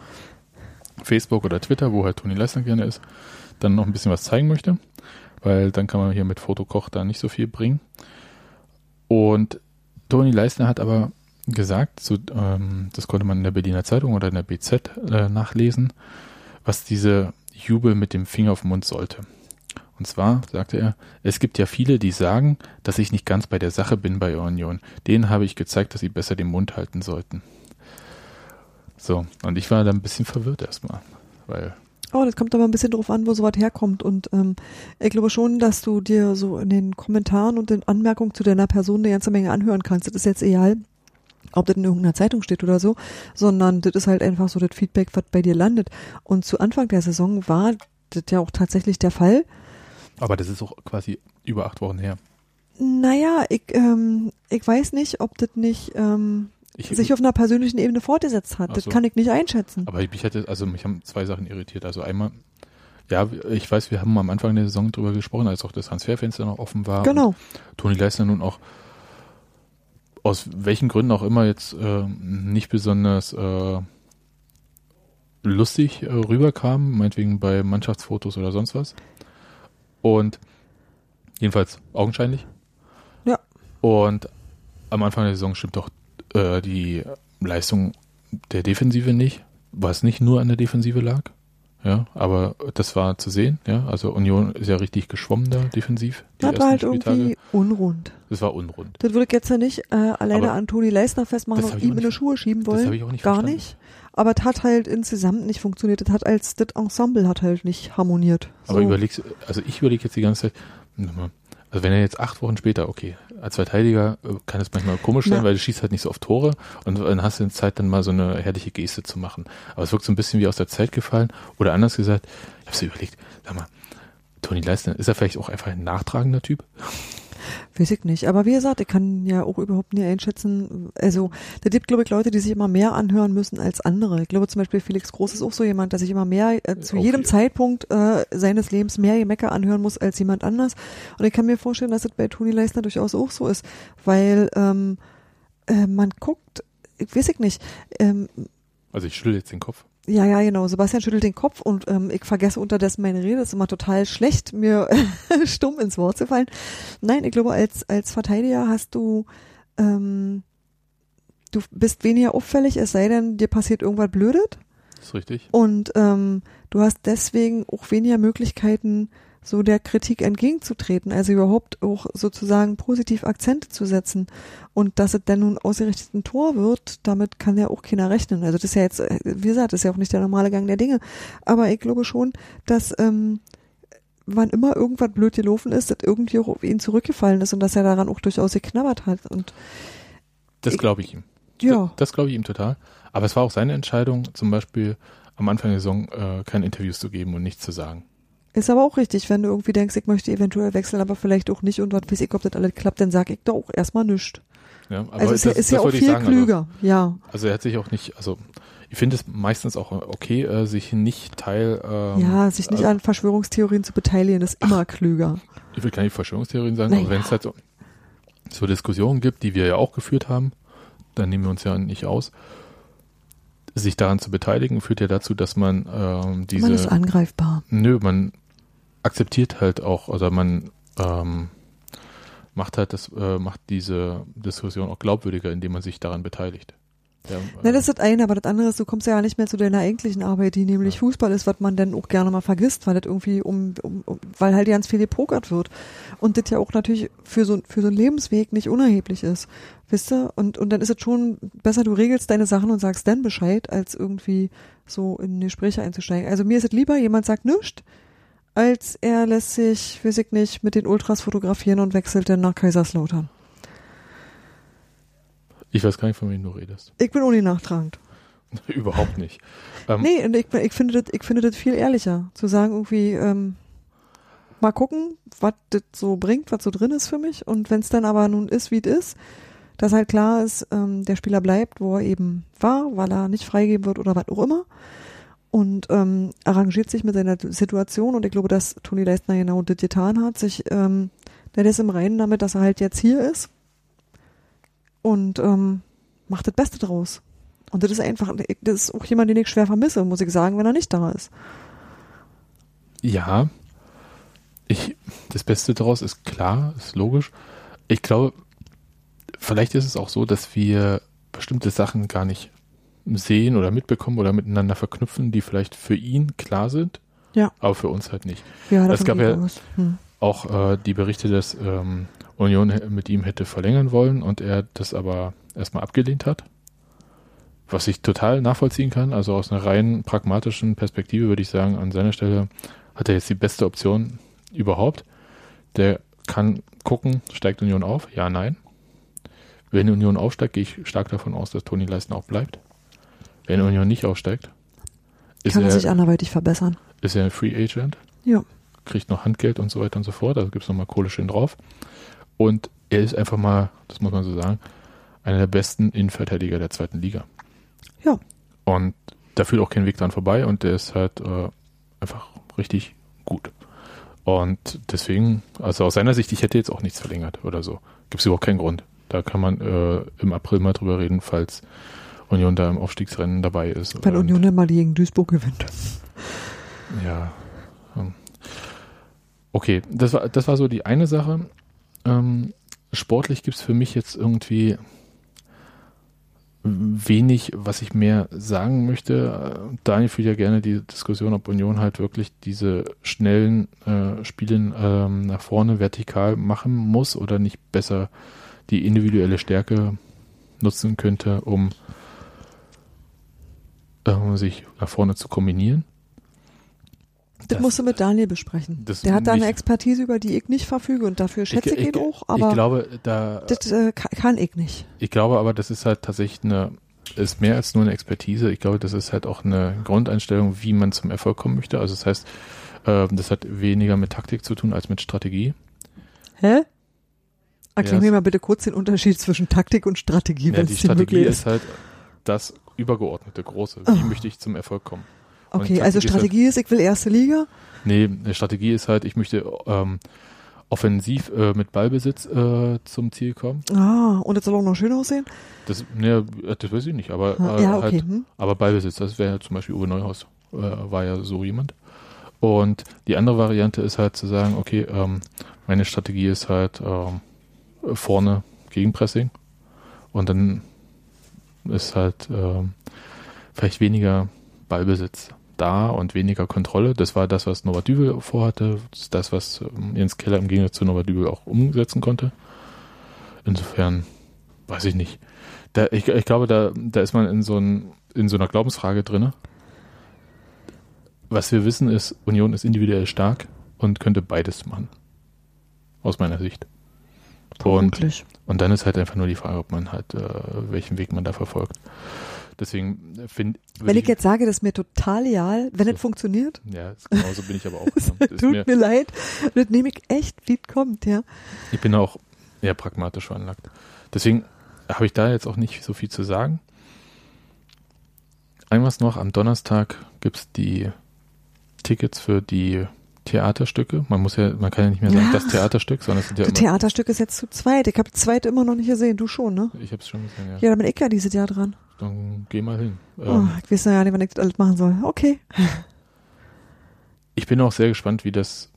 Facebook oder Twitter, wo halt Toni Leisner gerne ist, dann noch ein bisschen was zeigen möchte, weil dann kann man hier mit Fotokoch da nicht so viel bringen. Und Toni Leisner hat aber gesagt, so, ähm, das konnte man in der Berliner Zeitung oder in der BZ äh, nachlesen, was diese Jubel mit dem Finger auf den Mund sollte. Und zwar sagte er, es gibt ja viele, die sagen, dass ich nicht ganz bei der Sache bin bei Union. Denen habe ich gezeigt, dass sie besser den Mund halten sollten. So, und ich war da ein bisschen verwirrt erstmal, weil Oh, das kommt aber ein bisschen drauf an, wo sowas herkommt. Und ähm, ich glaube schon, dass du dir so in den Kommentaren und den Anmerkungen zu deiner Person eine ganze Menge anhören kannst. Das ist jetzt egal, ob das in irgendeiner Zeitung steht oder so, sondern das ist halt einfach so das Feedback, was bei dir landet. Und zu Anfang der Saison war das ja auch tatsächlich der Fall. Aber das ist auch quasi über acht Wochen her. Naja, ich, ähm, ich weiß nicht, ob das nicht ähm, Ich, sich auf einer persönlichen Ebene fortgesetzt hat. Ach Das so. kann ich nicht einschätzen. aber mich hatte, also mich haben zwei Sachen irritiert. Also einmal, ja, ich weiß, wir haben am Anfang der Saison drüber gesprochen, als auch das Transferfenster noch offen war. Genau. Toni Leisner nun auch aus welchen Gründen auch immer jetzt äh, nicht besonders äh, lustig äh, rüberkam, meinetwegen bei Mannschaftsfotos oder sonst was. Und jedenfalls augenscheinlich. Ja. Und am Anfang der Saison stimmt doch äh, die Leistung der Defensive nicht, was nicht nur an der Defensive lag. Ja, aber das war zu sehen, ja. Also Union ist ja richtig geschwommen da defensiv. die Das war halt Spieltage. irgendwie unrund. Das war unrund. Das würde ich jetzt ja nicht äh, alleine Aber an Toni Leisner festmachen das und ihm in die Schuhe schieben Das wollen. habe ich auch nicht Gar verstanden. nicht. Aber das hat halt insgesamt nicht funktioniert. Das hat als das Ensemble hat halt nicht harmoniert. Aber So. überlegst, also ich überlege jetzt die ganze Zeit, also wenn er jetzt acht Wochen später, okay, als Verteidiger äh, kann es manchmal komisch sein, Ja. weil du schießt halt nicht so oft Tore und dann hast du Zeit, dann mal so eine herrliche Geste zu machen. Aber es wirkt so ein bisschen wie aus der Zeit gefallen. Oder anders gesagt, ich habe so überlegt, sag mal, Toni Leistner, ist er vielleicht auch einfach ein nachtragender Typ? Weiß ich nicht. Aber wie gesagt, ich kann ja auch überhaupt nicht einschätzen. Also, da gibt, glaube ich, Leute, die sich immer mehr anhören müssen als andere. Ich glaube zum Beispiel, Felix Groß ist auch so jemand, der sich immer mehr äh, zu Auch jedem viel. Zeitpunkt äh, seines Lebens mehr Gemecker anhören muss als jemand anders. Und ich kann mir vorstellen, dass das bei Toni Leisner durchaus auch so ist. Weil ähm, äh, man guckt, ich weiß ich nicht, ähm, Also ich schüttel jetzt den Kopf. Ja, ja, genau. Sebastian schüttelt den Kopf und ähm, ich vergesse unterdessen meine Rede. Das ist immer total schlecht, mir [LAUGHS] stumm ins Wort zu fallen. Nein, ich glaube, als, als Verteidiger hast du, ähm, du bist weniger auffällig, es sei denn, dir passiert irgendwas Blödes. Ist richtig? Und ähm, du hast deswegen auch weniger Möglichkeiten, so der Kritik entgegenzutreten, also überhaupt auch sozusagen positiv Akzente zu setzen. Und dass es dann nun ausgerichtet ein Tor wird, damit kann ja auch keiner rechnen. Also das ist ja jetzt, äh, wie gesagt, das ist ja auch nicht der normale Gang der Dinge. Aber ich glaube schon, dass ähm, wann immer irgendwas blöd gelaufen ist, das irgendwie auch auf ihn zurückgefallen ist und dass er daran auch durchaus geknabbert hat. Und Das glaube ich ihm. ja, Das glaube ich ihm total. Aber es war auch seine Entscheidung, zum Beispiel am Anfang der Saison äh, keine Interviews zu geben und nichts zu sagen. Ist aber auch richtig, wenn du irgendwie denkst, ich möchte eventuell wechseln, aber vielleicht auch nicht und was weiß ich, ob das alles klappt, dann sag ich doch auch erstmal nichts. Ja, aber Also ist, ja- das, ist ja das auch wollte ich viel sagen, klüger, ja. Also, also er hat sich auch nicht, also ich finde es meistens auch okay, äh, sich nicht Teil. Ähm, ja, sich nicht also, an Verschwörungstheorien zu beteiligen, ist immer klüger. Ich will keine Verschwörungstheorien sagen, Naja. aber wenn es halt so, so Diskussionen gibt, die wir ja auch geführt haben, dann nehmen wir uns ja nicht aus. Sich daran zu beteiligen, führt ja dazu, dass man ähm, diese. Man ist angreifbar. Nö, man akzeptiert halt auch, oder man ähm, macht halt das, äh, macht diese Diskussion auch glaubwürdiger, indem man sich daran beteiligt. Ja, Na, das ist das eine, aber das andere ist, du kommst ja nicht mehr zu deiner eigentlichen Arbeit, die nämlich Ja. Fußball ist, was man dann auch gerne mal vergisst, weil das irgendwie um, um, um weil halt ganz viel gepokert wird. Und das ja auch natürlich für so, für so einen Lebensweg nicht unerheblich ist. Wisst ihr? Und, und dann ist es schon besser, du regelst deine Sachen und sagst dann Bescheid, als irgendwie so in Gespräche einzusteigen. Also mir ist es lieber, jemand sagt nichts, als er lässt sich, weiß ich nicht, mit den Ultras fotografieren und wechselt dann nach Kaiserslautern. ich weiß gar nicht, von wem du redest. Ich bin ohne nachtragend. [LAUGHS] Überhaupt nicht. Ähm, Nee, und ich, ich finde das, ich finde das viel ehrlicher, zu sagen irgendwie, ähm, mal gucken, was das so bringt, was so drin ist für mich. Und wenn es dann aber nun ist, wie es ist, dass halt klar ist, ähm, der Spieler bleibt, wo er eben war, weil er nicht freigeben wird oder was auch immer. Und ähm, arrangiert sich mit seiner Situation. Und ich glaube, dass Toni Leistner genau das getan hat, sich, ähm, der ist im Reinen damit, dass er halt jetzt hier ist und ähm, macht das Beste draus. Und das ist einfach, das ist auch jemand, den ich schwer vermisse, muss ich sagen, wenn er nicht da ist. Ja, ich, das Beste daraus ist klar, ist logisch. Ich glaube, vielleicht ist es auch so, dass wir bestimmte Sachen gar nicht sehen oder mitbekommen oder miteinander verknüpfen, die vielleicht für ihn klar sind, Ja. aber für uns halt nicht. Ja, Es gab ja-. Hm. Auch äh, die Berichte, dass ähm, Union mit ihm hätte verlängern wollen und er das aber erstmal abgelehnt hat. Was ich total nachvollziehen kann. Also aus einer rein pragmatischen Perspektive würde ich sagen, an seiner Stelle hat er jetzt die beste Option überhaupt. Der kann gucken, steigt Union auf? Ja, nein. Wenn Union aufsteigt, gehe ich stark davon aus, dass Toni Leisten auch bleibt. Wenn Union nicht aufsteigt, ist Kann er er, sich anderweitig verbessern. ist er ein Free Agent, Ja. kriegt noch Handgeld und so weiter und so fort. Also gibt es nochmal Kohle schön drauf. Und er ist einfach mal, das muss man so sagen, einer der besten Innenverteidiger der zweiten Liga. Ja. Und da führt auch kein Weg dran vorbei und der ist halt äh, einfach richtig gut. Und deswegen, also aus seiner Sicht, ich hätte jetzt auch nichts verlängert oder so. Gibt es überhaupt keinen Grund. Da kann man äh, im April mal drüber reden, falls Union da im Aufstiegsrennen dabei ist. Wenn Union dann mal gegen Duisburg gewinnt. ja. ähm. Okay, das war, das war so die eine Sache. Ähm, sportlich gibt es für mich jetzt irgendwie wenig, was ich mehr sagen möchte. Daniel führt ja gerne die Diskussion, ob Union halt wirklich diese schnellen äh, Spielen ähm, nach vorne vertikal machen muss oder nicht besser die individuelle Stärke nutzen könnte, um äh, sich nach vorne zu kombinieren. Das, Das- musst du mit Daniel besprechen. Der hat da eine Expertise, über die ich nicht verfüge und dafür schätze ich, ihn auch, aber ich glaube, da, das äh, ka- kann ich nicht. ich glaube aber, das ist halt tatsächlich eine, ist mehr als nur eine Expertise. Ich glaube, das ist halt auch eine Grundeinstellung, wie man zum Erfolg kommen möchte. Also das heißt, äh, das hat weniger mit Taktik zu tun als mit Strategie. Hä? Erklär Ja, mir mal bitte kurz den Unterschied zwischen Taktik und Strategie, Ja, wenn die es Strategie möglich ist ist. halt das übergeordnete, große. Wie Oh. möchte ich zum Erfolg kommen? und Okay, also ist halt- Strategie ist, ich will erste Liga. Nee, Strategie ist halt, ich möchte ähm, offensiv äh, mit Ballbesitz äh, zum Ziel kommen. Ah, und es soll auch noch schön aussehen. Das, ne, das weiß ich nicht, aber äh, ja, okay. halt, Hm. Aber Ballbesitz, das wäre ja zum Beispiel Uwe Neuhaus, äh, war ja so jemand. Und die andere Variante ist halt zu sagen, okay, ähm, meine Strategie ist halt ähm, vorne Gegenpressing und dann ist halt ähm, vielleicht weniger Ballbesitz da und weniger Kontrolle. Das war das, was Norbert Dübel vorhatte, das was ähm, Jens Keller im Gegensatz zu Norbert Dübel auch umsetzen konnte. Insofern weiß ich nicht. Da, ich, ich glaube, da, da ist man in so, ein, in so einer Glaubensfrage drinne. Was wir wissen ist, Union ist individuell stark und könnte beides machen. Aus meiner Sicht. Vermutlich. Und dann ist halt einfach nur die Frage, ob man halt, äh, welchen Weg man da verfolgt. Deswegen finde Wenn ich jetzt sage, das ist mir total egal, wenn So. es funktioniert, Ja, ist- genauso bin ich aber auch. [LAUGHS] ja. Tut mir, mir leid, das nehme ich echt, wie es kommt, ja. ich bin auch eher pragmatisch veranlagt. Deswegen habe ich da jetzt auch nicht so viel zu sagen. Einmal noch, am Donnerstag gibt es die Tickets für die Theaterstücke. Man muss ja, man kann ja nicht mehr sagen, Ja. das Theaterstück, sondern es sind ja Das immer. Theaterstück ist jetzt zu zweit. Ich habe das zweite immer noch nicht gesehen. Du schon, ne? Ich habe es schon gesehen, ja. Ja, da bin ich ja dieses Jahr dran. Dann geh mal hin. Oh, Ähm, ich weiß ja nicht, wann ich das alles machen soll. Okay. ich bin auch sehr gespannt, wie das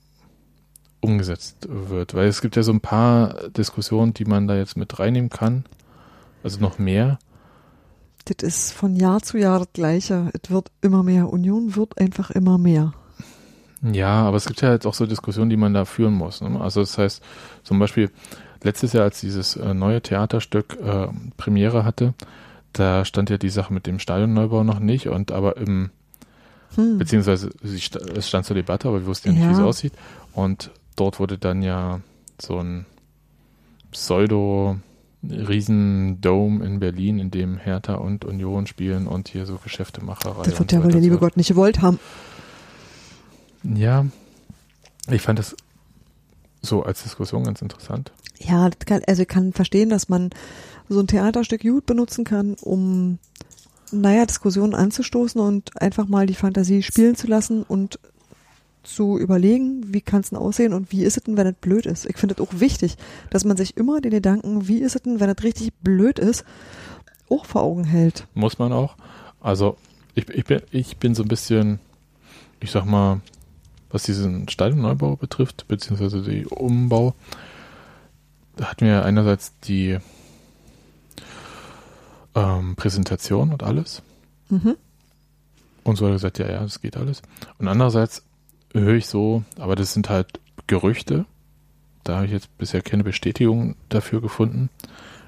umgesetzt wird, weil es gibt ja so ein paar Diskussionen, die man da jetzt mit reinnehmen kann. Also noch mehr. Das ist von Jahr zu Jahr das Gleiche. Es wird immer mehr. Union wird einfach immer mehr. Ja, aber es gibt ja jetzt auch so Diskussionen, die man da führen muss. Ne? Also das heißt, zum Beispiel letztes Jahr, als dieses äh, neue Theaterstück äh, Premiere hatte, da stand ja die Sache mit dem Stadionneubau noch nicht und aber im, Hm. beziehungsweise es stand zur Debatte, aber wir wussten ja nicht, Ja. wie es aussieht. Und dort wurde dann ja so ein Pseudo Riesendome in Berlin, in dem Hertha und Union spielen und hier so Geschäftemacherei. Das wird ja wohl der liebe Gott nicht gewollt haben. Ja, ich fand das so als Diskussion ganz interessant. Ja, kann, also ich kann verstehen, dass man so ein Theaterstück gut benutzen kann, um naja, Diskussionen anzustoßen und einfach mal die Fantasie spielen zu lassen und zu überlegen, wie kann es denn aussehen und wie ist es denn, wenn es blöd ist. Ich finde es auch wichtig, dass man sich immer den Gedanken, wie ist es denn, wenn es richtig blöd ist, auch vor Augen hält. Muss man auch. Also ich, ich, bin, ich bin so ein bisschen, ich sag mal, was diesen Stadionneubau betrifft, beziehungsweise die Umbau, da hatten wir einerseits die ähm, Präsentation und alles. Mhm. Und so hat er gesagt, ja, ja, das geht alles. Und andererseits höre ich so, aber das sind halt Gerüchte. Da habe ich jetzt bisher keine Bestätigung dafür gefunden.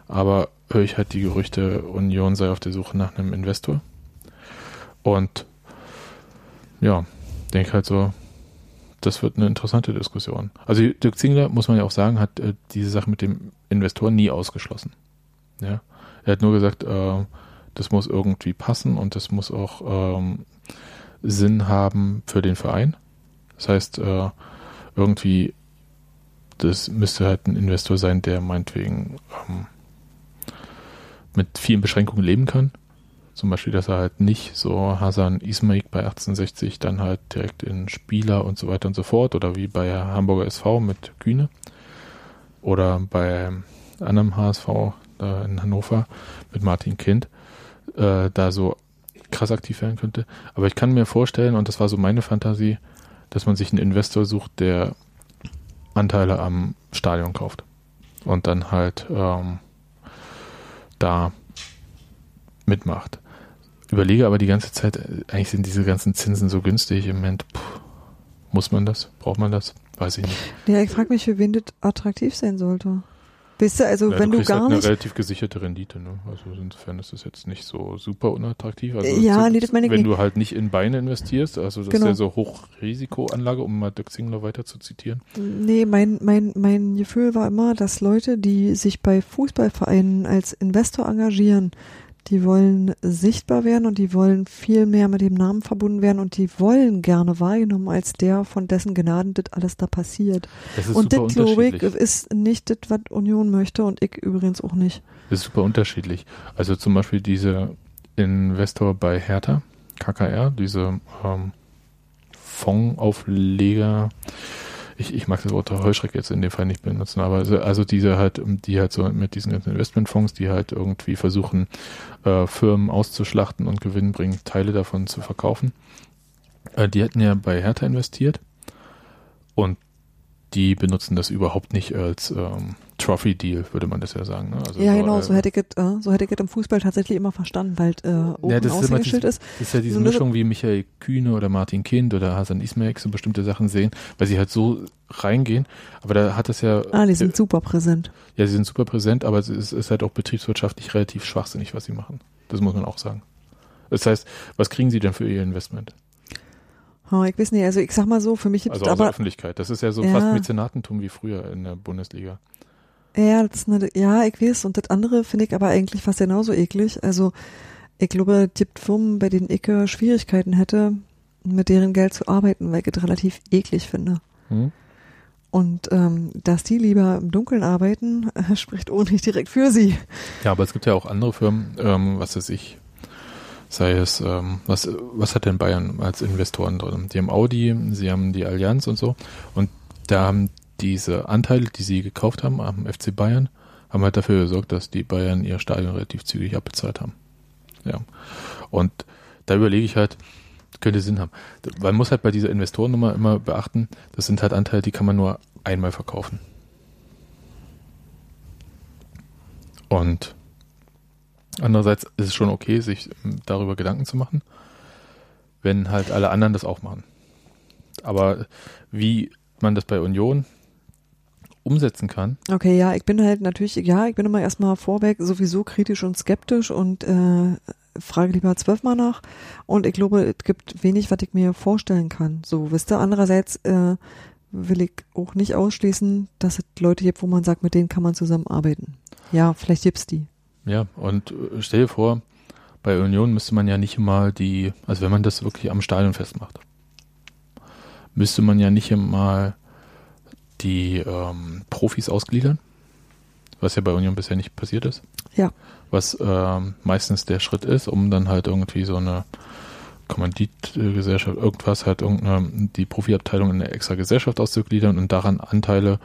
Aber höre ich halt die Gerüchte, Union sei auf der Suche nach einem Investor. Und ja, denke halt so, das wird eine interessante Diskussion. Also Dirk Zingler, muss man ja auch sagen, hat äh, diese Sache mit dem Investor nie ausgeschlossen. Ja. Er hat nur gesagt, äh, das muss irgendwie passen und das muss auch ähm, Sinn haben für den Verein. Das heißt, äh, irgendwie, das müsste halt ein Investor sein, der meinetwegen ähm, mit vielen Beschränkungen leben kann. Zum Beispiel, dass er halt nicht so Hasan Ismail bei 1860 dann halt direkt in Spieler und so weiter und so fort oder wie bei Hamburger SV mit Kühne oder bei anderem HSV da in Hannover mit Martin Kind äh, da so krass aktiv werden könnte. Aber ich kann mir vorstellen, und das war so meine Fantasie, dass man sich einen Investor sucht, der Anteile am Stadion kauft und dann halt ähm, da mitmacht. Überlege aber die ganze Zeit, äh, eigentlich sind diese ganzen Zinsen so günstig im Moment. Puh, muss man das? Braucht man das? Weiß ich nicht. Ja, ich frage mich, für wen das attraktiv sein sollte. Weißt du, also ja, wenn du, du gar gar halt nicht. eine relativ gesicherte Rendite, ne? Also insofern ist das jetzt nicht so super unattraktiv. Also Ja, so, nee, das meine ich wenn nicht. du halt nicht in Beine investierst, also das Genau. ist ja so Hochrisikoanlage, um mal Dirk Zingler weiter zu zitieren. Nee, mein, mein, mein Gefühl war immer, dass Leute, die sich bei Fußballvereinen als Investor engagieren, die wollen sichtbar werden und die wollen viel mehr mit dem Namen verbunden werden und die wollen gerne wahrgenommen als der, von dessen Gnaden das alles da passiert. Das ist Und super das, glaube ich, ist nicht das, was Union möchte und ich übrigens auch nicht. Das ist super unterschiedlich. Also zum Beispiel diese Investor bei Hertha, KKR, diese ähm, Fondsaufleger, ich, ich mag das Wort Heuschreck jetzt in dem Fall nicht benutzen, aber also, also diese halt, die halt so mit diesen ganzen Investmentfonds, die halt irgendwie versuchen, äh, Firmen auszuschlachten und Gewinn bringen, Teile davon zu verkaufen. Äh, die hätten ja bei Hertha investiert und die benutzen das überhaupt nicht als ähm, Trophy-Deal, würde man das ja sagen. Ne? Also ja, so, genau, äh, so hätte ich es äh, so hätte ich es im Fußball tatsächlich immer verstanden, weil äh, oben Ja, das Aushängeschild ist. Das ist ja diese So Mischung, wie Michael Kühne oder Martin Kind oder Hasan Ismail so bestimmte Sachen sehen, weil sie halt so reingehen. Aber da hat es ja, Ah, die sind super präsent. ja, sie sind super präsent, aber es ist, ist halt auch betriebswirtschaftlich relativ schwachsinnig, was sie machen. Das muss man auch sagen. Das heißt, was kriegen sie denn für ihr Investment? Ha, ich weiß nicht, also ich sag mal so, für mich gibt Also es aus der aber Öffentlichkeit. Das ist ja so Ja. fast Mäzenatentum wie früher in der Bundesliga. Ja, das ist eine, ja, ich weiß. Und das andere finde ich aber eigentlich fast genauso eklig. Also, ich glaube, es gibt Firmen, bei denen ich äh, Schwierigkeiten hätte, mit deren Geld zu arbeiten, weil ich es relativ eklig finde. Hm? Und ähm, dass die lieber im Dunkeln arbeiten, äh, [LAUGHS] spricht auch nicht direkt für sie. Ja, aber es gibt ja auch andere Firmen, ähm, was weiß ich, sei es, ähm, was, was hat denn Bayern als Investoren drin? Die haben Audi, sie haben die Allianz und so. Und da haben diese Anteile, die sie gekauft haben am FC Bayern, haben halt dafür gesorgt, dass die Bayern ihr Stadion relativ zügig abbezahlt haben. Ja. Und da überlege ich halt, könnte Sinn haben. Man muss halt bei dieser Investorennummer immer beachten, das sind halt Anteile, die kann man nur einmal verkaufen. Und andererseits ist es schon okay, sich ähm, darüber Gedanken zu machen, wenn halt alle anderen das auch machen. Aber wie man das bei Union umsetzen kann, Okay, ja, ich bin halt natürlich, ja, ich bin immer erstmal vorweg sowieso kritisch und skeptisch und äh, frage lieber zwölfmal nach. Und ich glaube, es gibt wenig, was ich mir vorstellen kann. So, wisst ihr, andererseits äh, will ich auch nicht ausschließen, dass es Leute gibt, wo man sagt, mit denen kann man zusammenarbeiten. Ja, vielleicht gibt's die. Ja, und äh, stell dir vor, bei Union müsste man ja nicht mal die, also wenn man das wirklich am Stadion festmacht, müsste man ja nicht mal die ähm, Profis ausgliedern, was ja bei Union bisher nicht passiert ist. Ja. Was ähm, meistens der Schritt ist, um dann halt irgendwie so eine Kommanditgesellschaft, irgendwas halt irgendeine, die Profiabteilung in eine extra Gesellschaft auszugliedern und daran Anteile,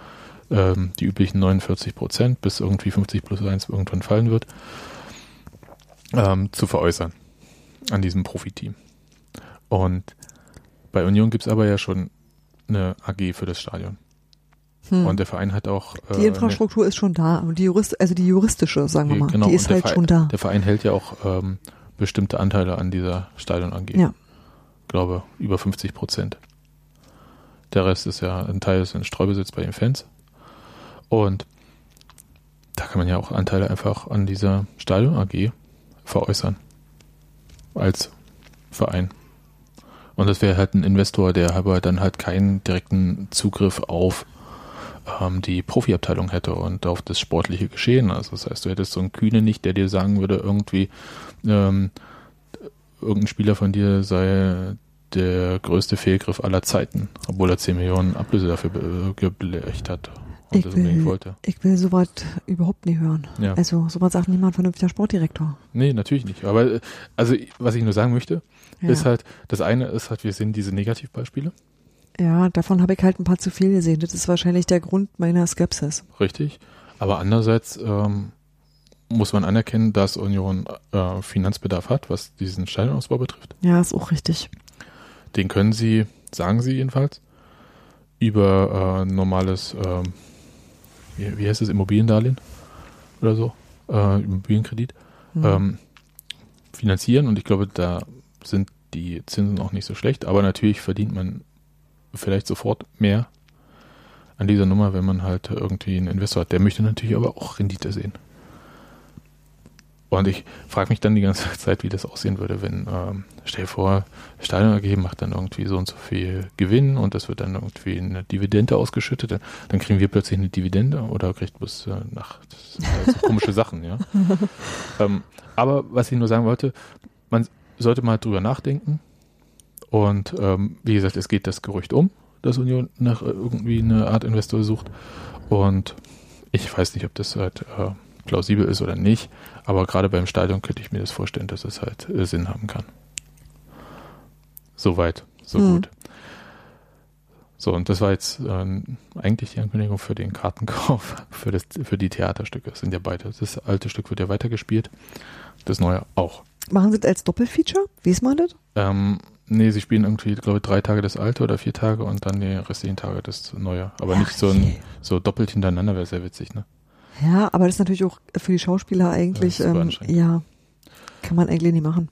ähm, die üblichen 49 Prozent bis irgendwie 50 plus 1 irgendwann fallen wird, ähm, zu veräußern an diesem Profiteam. Und bei Union gibt's aber ja schon eine AG für das Stadion. Hm. Und der Verein hat auch äh, die Infrastruktur ist schon da. Und die Jurist, also die juristische, sagen wir eine, mal, genau, die ist halt Verein, schon da. Der Verein hält ja auch ähm, bestimmte Anteile an dieser Stadion AG. Ja. glaube über 50 Prozent. Der Rest ist ja ein Teil ist in Streubesitz bei den Fans. Und da kann man ja auch Anteile einfach an dieser Stadion AG veräußern. Als Verein. Und das wäre halt ein Investor, der aber dann halt keinen direkten Zugriff auf ähm, die Profiabteilung hätte und auf das sportliche Geschehen. Also das heißt, du hättest so einen Kühne nicht, der dir sagen würde, irgendwie ähm, irgendein Spieler von dir sei der größte Fehlgriff aller Zeiten, obwohl er 10 Millionen Ablöse dafür geblecht hat und ich das unbedingt wollte. Ich will sowas überhaupt nicht hören. Ja. Also sowas sagt niemand vernünftiger Sportdirektor. Nee, natürlich nicht. Aber äh, also was ich nur sagen möchte, ja. ist halt, das eine ist halt, wir sehen diese Negativbeispiele. Ja, davon habe ich halt ein paar zu viel gesehen. Das ist wahrscheinlich der Grund meiner Skepsis. Richtig. Aber andererseits ähm, muss man anerkennen, dass Union äh, Finanzbedarf hat, was diesen Stadionausbau betrifft. Ja, ist auch richtig. Den können sie, sagen sie jedenfalls, über äh, normales, äh, wie, wie heißt es, Immobiliendarlehen oder so, äh, Immobilienkredit, mhm. ähm, finanzieren. Und ich glaube, da sind die Zinsen auch nicht so schlecht. Aber natürlich verdient man vielleicht sofort mehr an dieser Nummer, wenn man halt irgendwie einen Investor hat. Der möchte natürlich aber auch Rendite sehen. Und ich frage mich dann die ganze [LAUGHS] Zeit, wie das aussehen würde, wenn, ähm, stell dir vor, Stadion AG macht dann irgendwie so und so viel Gewinn und das wird dann irgendwie eine Dividende ausgeschüttet, dann, dann kriegen wir plötzlich eine Dividende oder kriegt bloß äh, nach, das sind halt so [LAUGHS] komische Sachen, ja. ähm, aber was ich nur sagen wollte, man sollte mal drüber nachdenken und ähm, wie gesagt, es geht das Gerücht um, dass Union nach äh, irgendwie eine Art Investor sucht und ich weiß nicht, ob das halt äh, plausibel ist oder nicht. Aber gerade beim Stadion könnte ich mir das vorstellen, dass es halt äh, Sinn haben kann. Soweit, so hm. gut. So, und das war jetzt äh, eigentlich die Ankündigung für den Kartenkauf [LAUGHS] für, das, für die Theaterstücke. Das sind ja beide. Das alte Stück wird ja weitergespielt, das neue auch. Machen Sie das als Doppelfeature? Wie ist man das? Ähm, nee, sie spielen irgendwie, glaube ich, drei Tage das alte oder vier Tage und dann die restlichen Tage das neue. Aber Ach, nicht so, ein, so doppelt hintereinander wäre sehr witzig, ne? Ja, aber das ist natürlich auch für die Schauspieler eigentlich, ähm, ja, kann man eigentlich nicht machen.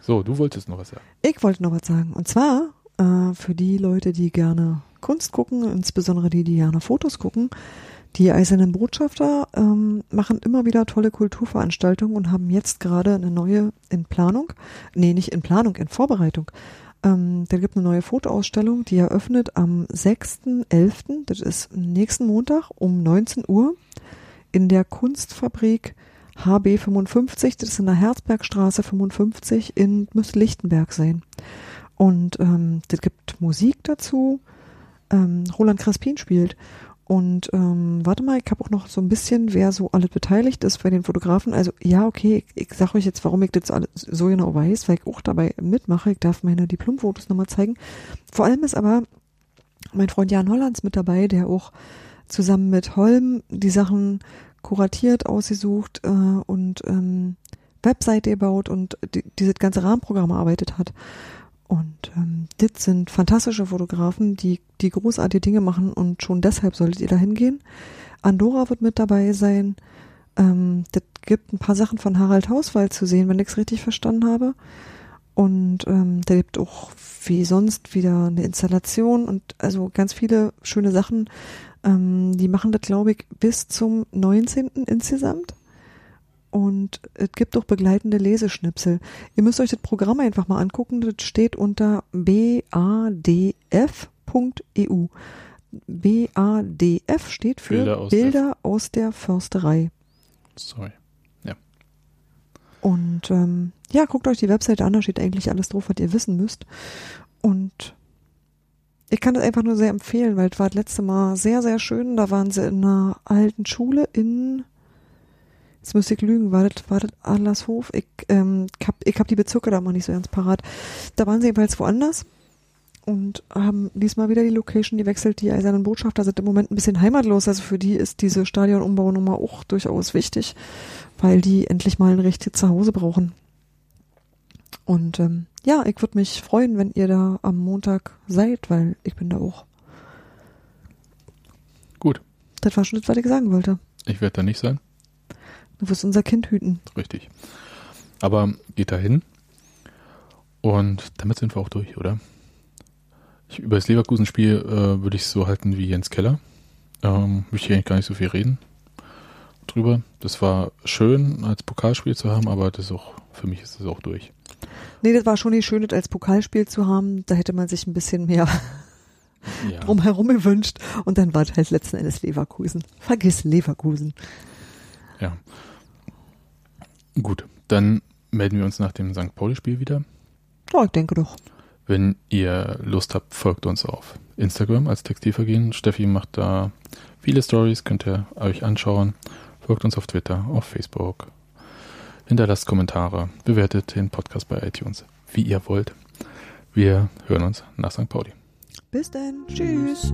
So, du wolltest noch was sagen. Ich wollte noch was sagen. Und zwar äh, für die Leute, die gerne Kunst gucken, insbesondere die, die gerne Fotos gucken, die Eisernen Botschafter ähm, machen immer wieder tolle Kulturveranstaltungen und haben jetzt gerade eine neue in Planung. Nee, nicht in Planung, in Vorbereitung. Ähm, da gibt eine neue Fotoausstellung, die eröffnet am 6.11., das ist nächsten Montag um 19 Uhr in der Kunstfabrik HB 55, das ist in der Herzbergstraße 55 in, Lichtenberg sein. Und ähm, das gibt Musik dazu. Ähm, Roland Crespin spielt. Und ähm, warte mal, ich habe auch noch so ein bisschen, wer so alles beteiligt ist bei den Fotografen. Also ja, okay, ich, ich sage euch jetzt, warum ich das alles so genau weiß, weil ich auch dabei mitmache. Ich darf meine Diplomfotos nochmal zeigen. Vor allem ist aber mein Freund Jan Hollands mit dabei, der auch zusammen mit Holm die Sachen kuratiert, ausgesucht äh, und ähm, Webseite gebaut und die, dieses ganze Rahmenprogramm erarbeitet hat. Und ähm, das sind fantastische Fotografen, die, die großartige Dinge machen und schon deshalb solltet ihr da hingehen. Andorra wird mit dabei sein. Ähm, das gibt ein paar Sachen von Harald Hauswald zu sehen, wenn ich es richtig verstanden habe. Und ähm, da gibt auch wie sonst wieder eine Installation und also ganz viele schöne Sachen. Ähm, die machen das, glaube ich, bis zum 19. insgesamt. Und es gibt auch begleitende Leseschnipsel. Ihr müsst euch das Programm einfach mal angucken. Das steht unter badf.eu. BADF steht für Bilder aus, Bilder der, aus der Försterei. Sorry. Ja. Und ähm, ja, guckt euch die Webseite an, da steht eigentlich alles drauf, was ihr wissen müsst. Und ich kann das einfach nur sehr empfehlen, weil es war das letzte Mal sehr, sehr schön. Da waren sie in einer alten Schule in Jetzt müsste ich lügen, war das, war das Adlershof? Ich, ähm, ich hab, ich hab die Bezirke da mal nicht so ganz parat. Da waren sie jedenfalls woanders und haben diesmal wieder die Location gewechselt. Die Eisernen Botschafter sind im Moment ein bisschen heimatlos. Also für die ist diese Stadionumbauunummer auch durchaus wichtig, weil die endlich mal ein richtiges Zuhause brauchen. Und ähm, ja, ich würde mich freuen, wenn ihr da am Montag seid, weil ich bin da auch. Gut. Das war schon das, was ich sagen wollte. Ich werde da nicht sein. Du wirst unser Kind hüten. Richtig. Aber geht da hin. Und damit sind wir auch durch, oder? Ich, über das Leverkusen-Spiel äh, würde ich es so halten wie Jens Keller. Ähm, möchte ich eigentlich gar nicht so viel reden drüber. Das war schön, als Pokalspiel zu haben, aber das ist auch, für mich ist das auch durch. Nee, das war schon nicht schön, das als Pokalspiel zu haben. Da hätte man sich ein bisschen mehr Ja. [LAUGHS] drumherum gewünscht und dann war es halt letzten Endes Leverkusen. Vergiss Leverkusen. Ja. Gut, dann melden wir uns nach dem St. Pauli-Spiel wieder. Ja, ich denke doch. Wenn ihr Lust habt, folgt uns auf Instagram als Textilvergehen. Steffi macht da viele Stories, könnt ihr euch anschauen. Folgt uns auf Twitter, auf Facebook. Hinterlasst Kommentare, bewertet den Podcast bei iTunes, wie ihr wollt. Wir hören uns nach St. Pauli. Bis dann. Tschüss.